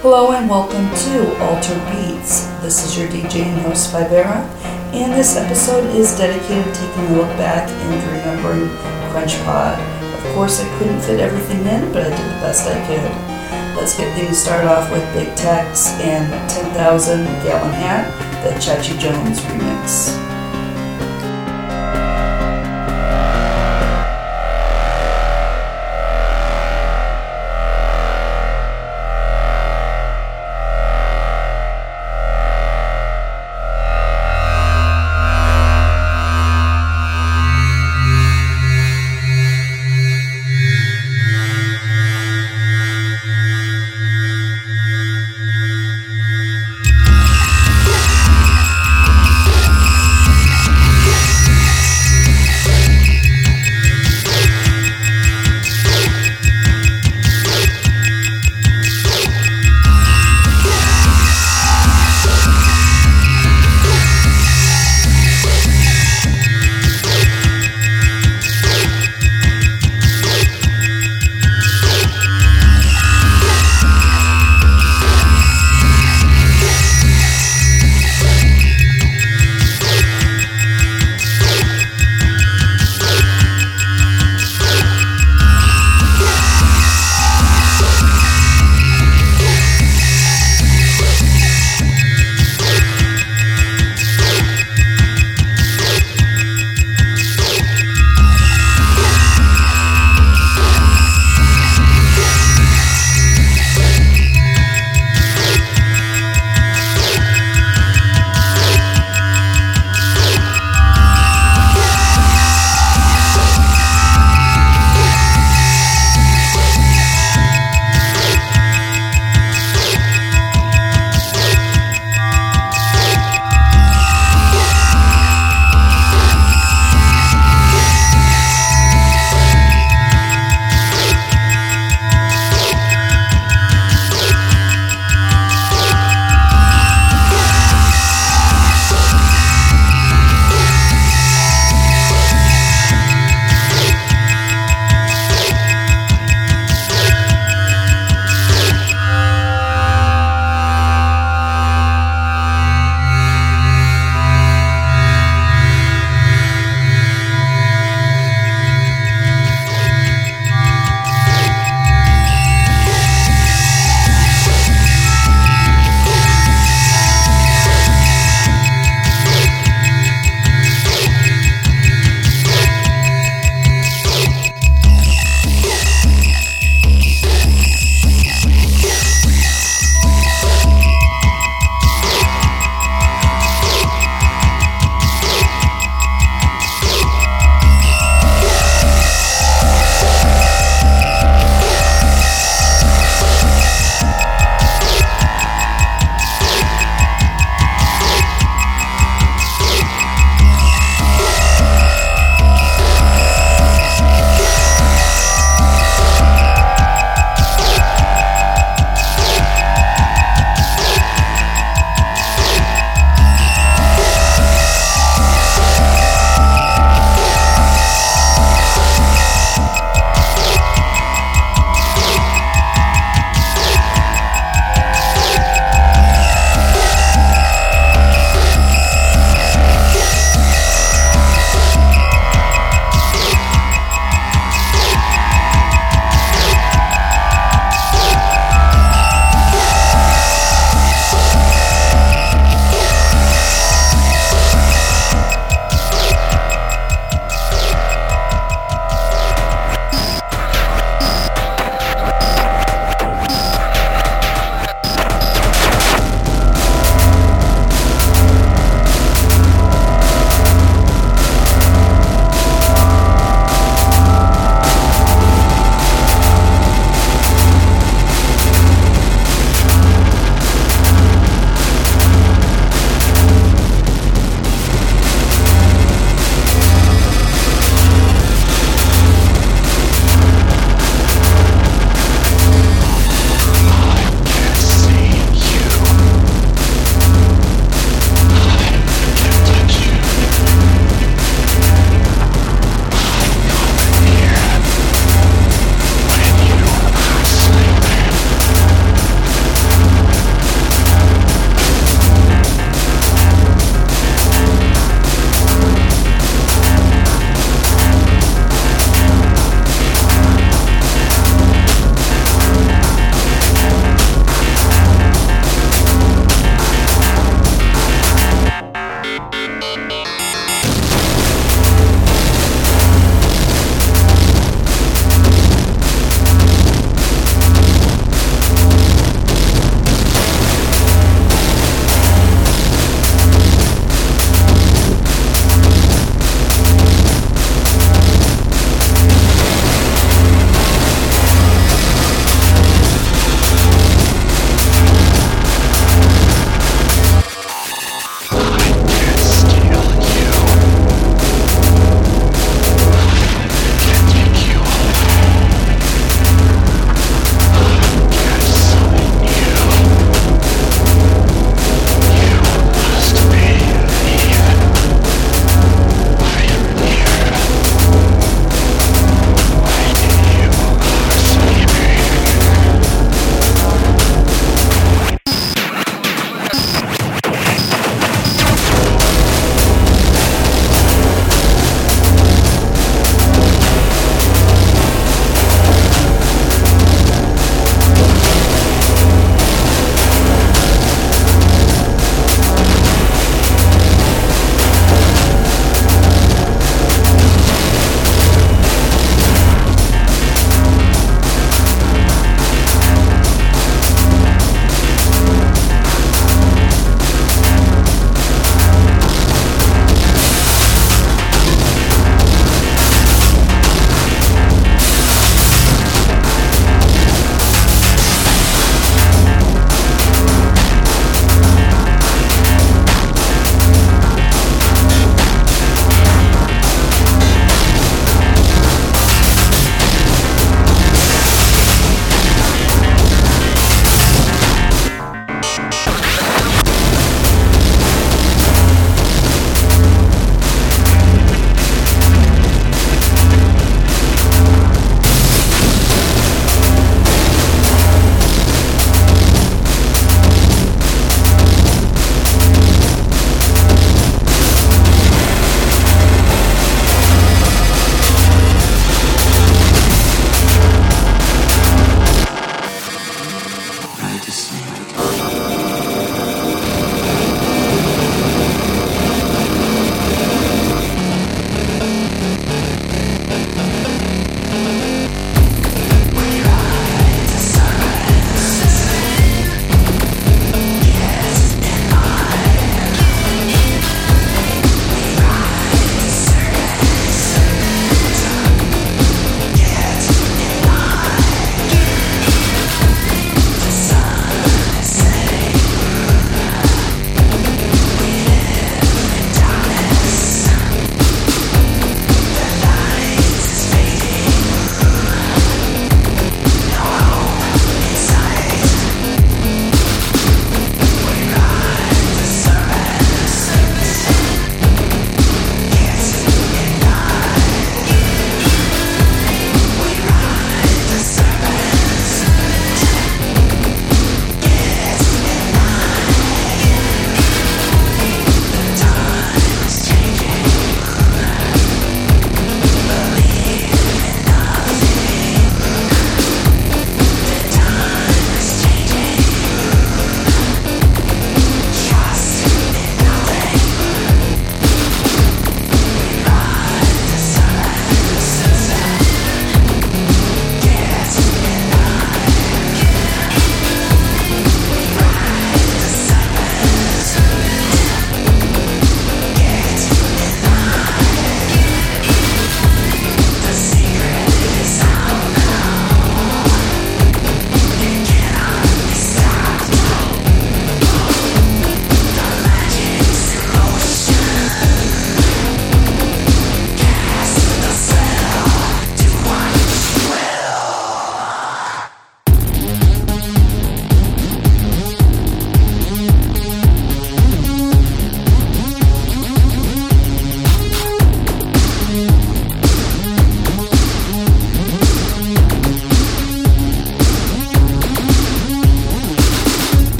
Hello and welcome to Alter Beats. This is your DJ and host Vibera, and this episode is dedicated to taking a look back and remembering Crunch Pod. Of course, I couldn't fit everything in, but I did the best I could. Let's get things started off with Big Tex and 10,000 Gallon Hat, the Chachi Jones remix.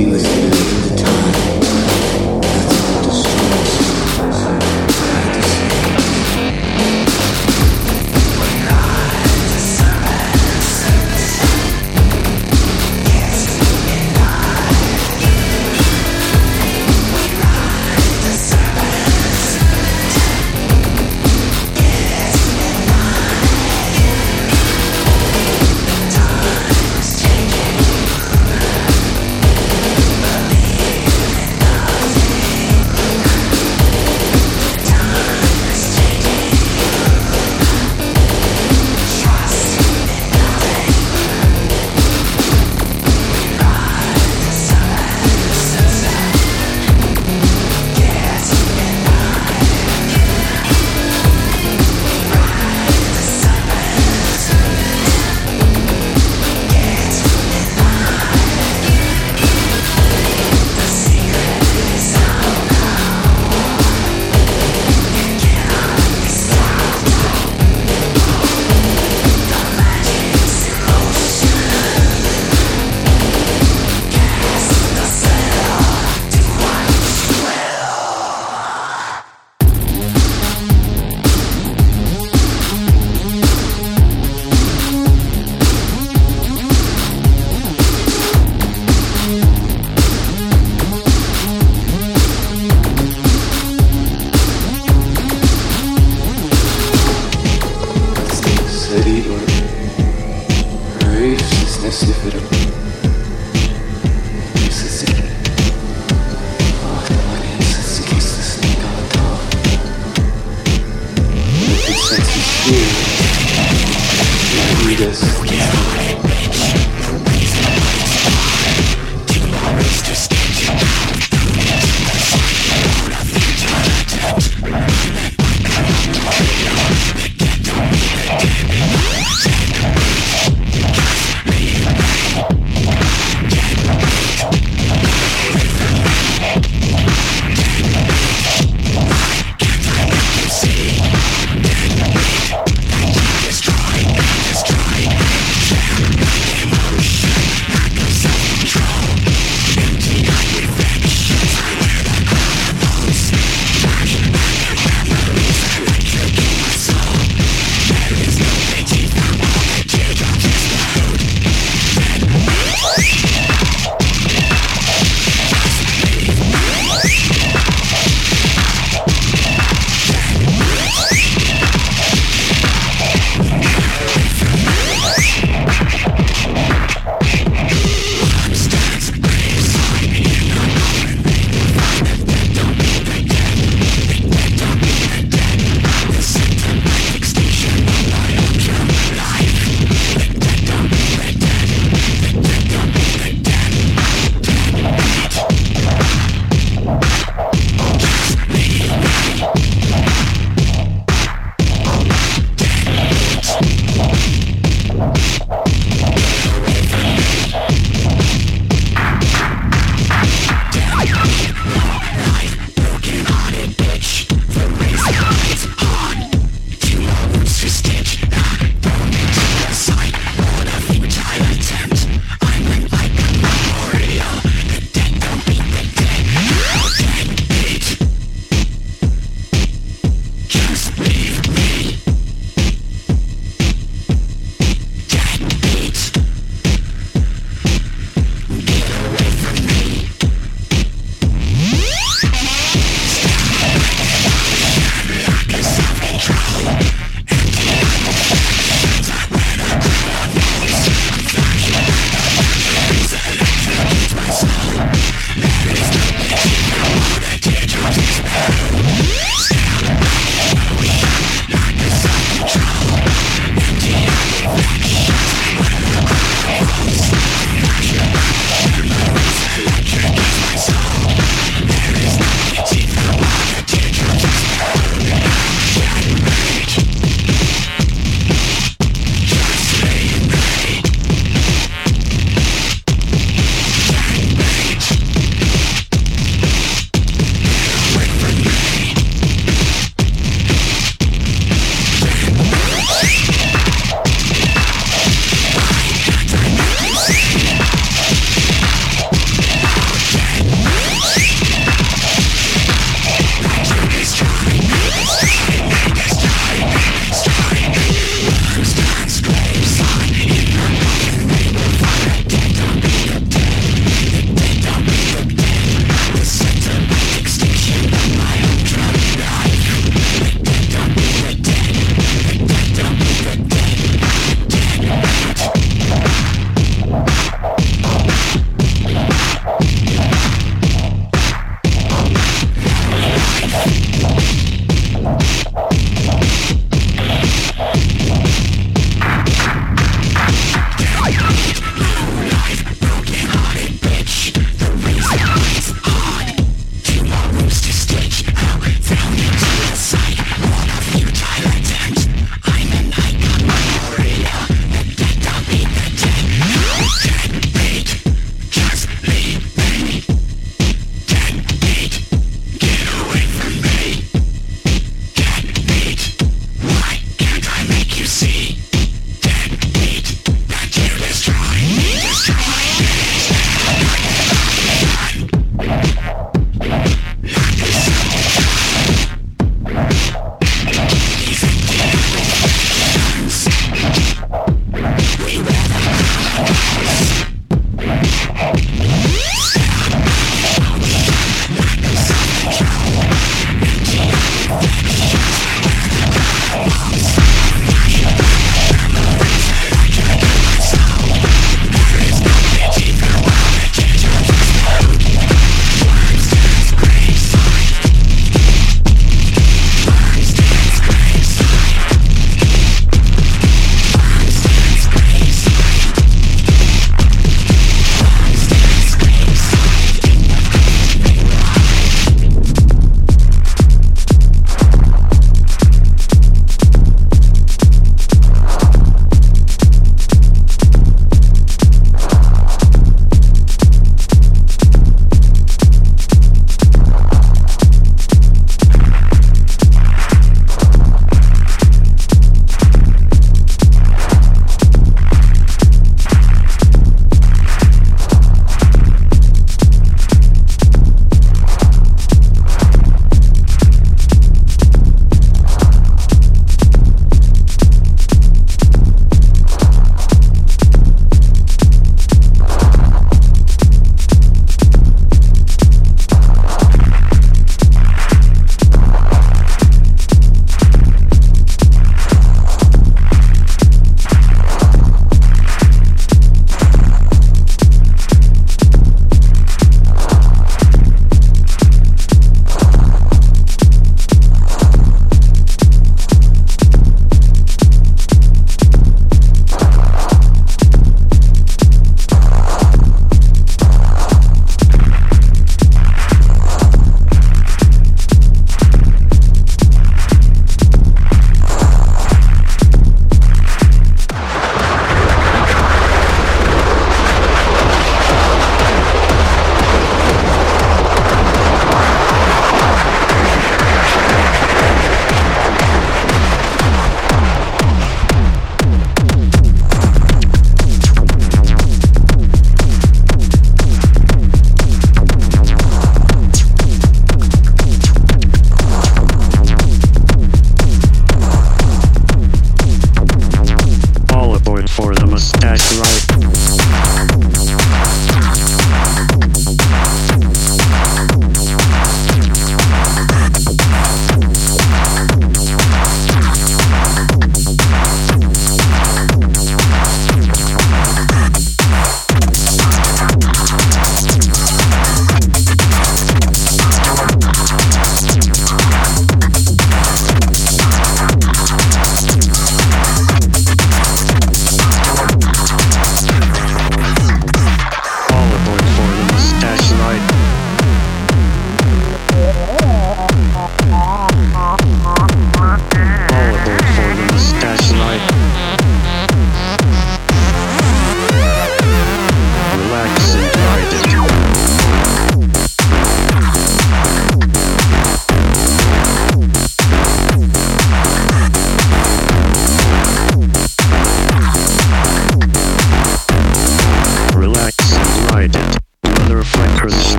needless That's right.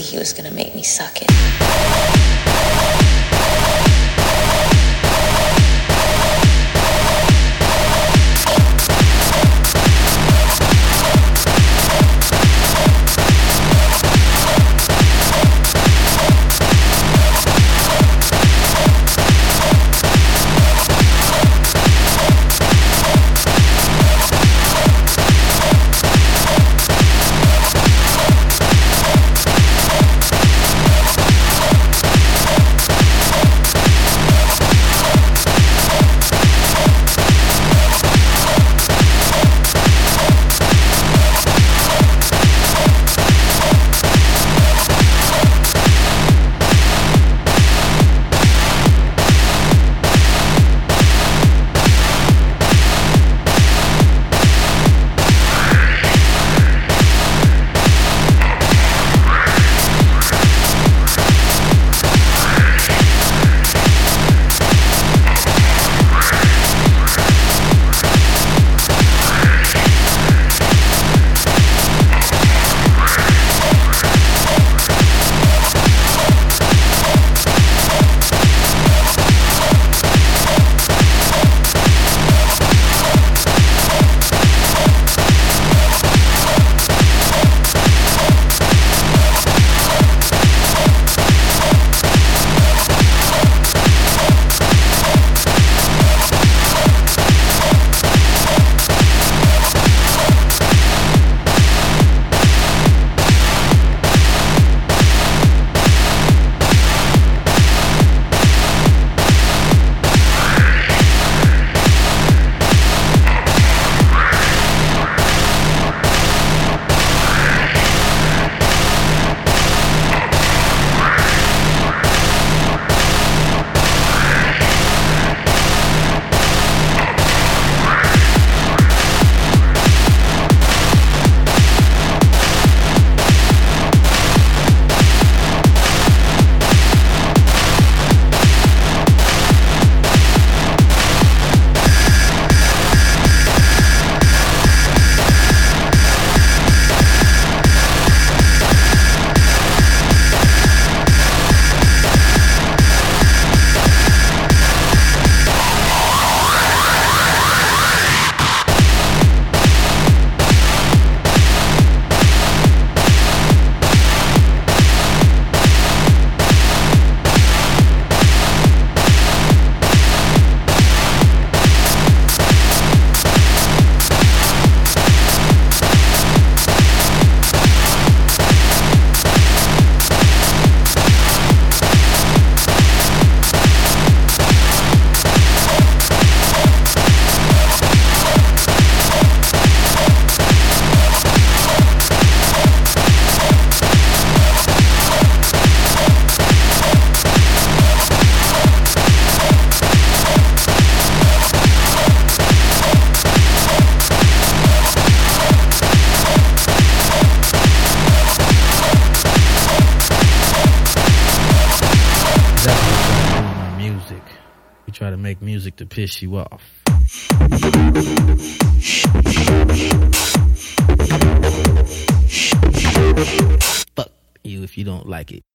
He was gonna make me suck it. Piss you off. Fuck you if you don't like it.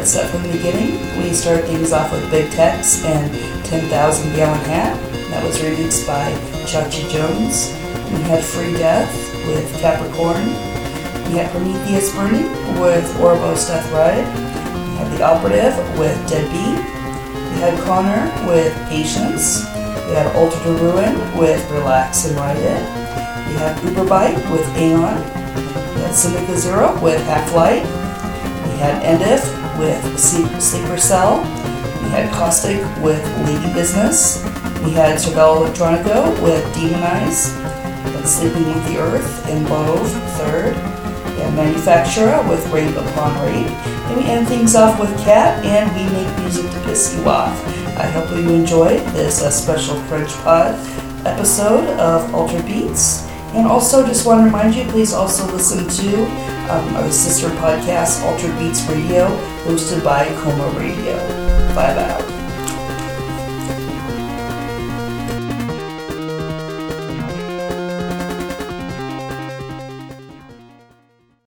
That stuff from the beginning. We start things off with Big Tex and 10,000 Gallon Hat. That was remixed by Chachi Jones. We had Free Death with Capricorn. We had Prometheus Burning with Orbo's Death Ride. We had The Operative with Dead Beat. We had Connor with Patience. We had Alter Der Ruine with Relax and Ride It. We had Uberbike with Aeon. We had Syndicate Zero with Half Light. We had Endif with Sleeper Cell. We had Caustic with Lady Business. We had Cervello Elettronico with Demonize. Had Sleeping with the Earth in Bove, third. We had Manufacturer with Rape Upon Rape. And we end things off with Cat and We Make Music to Piss You Off. I hope you enjoyed this uh, special French Pod episode of Alter Beats. And also, just want to remind you, please also listen to um, our sister podcast, Alter Beats Radio, hosted by Coma Radio. Bye bye.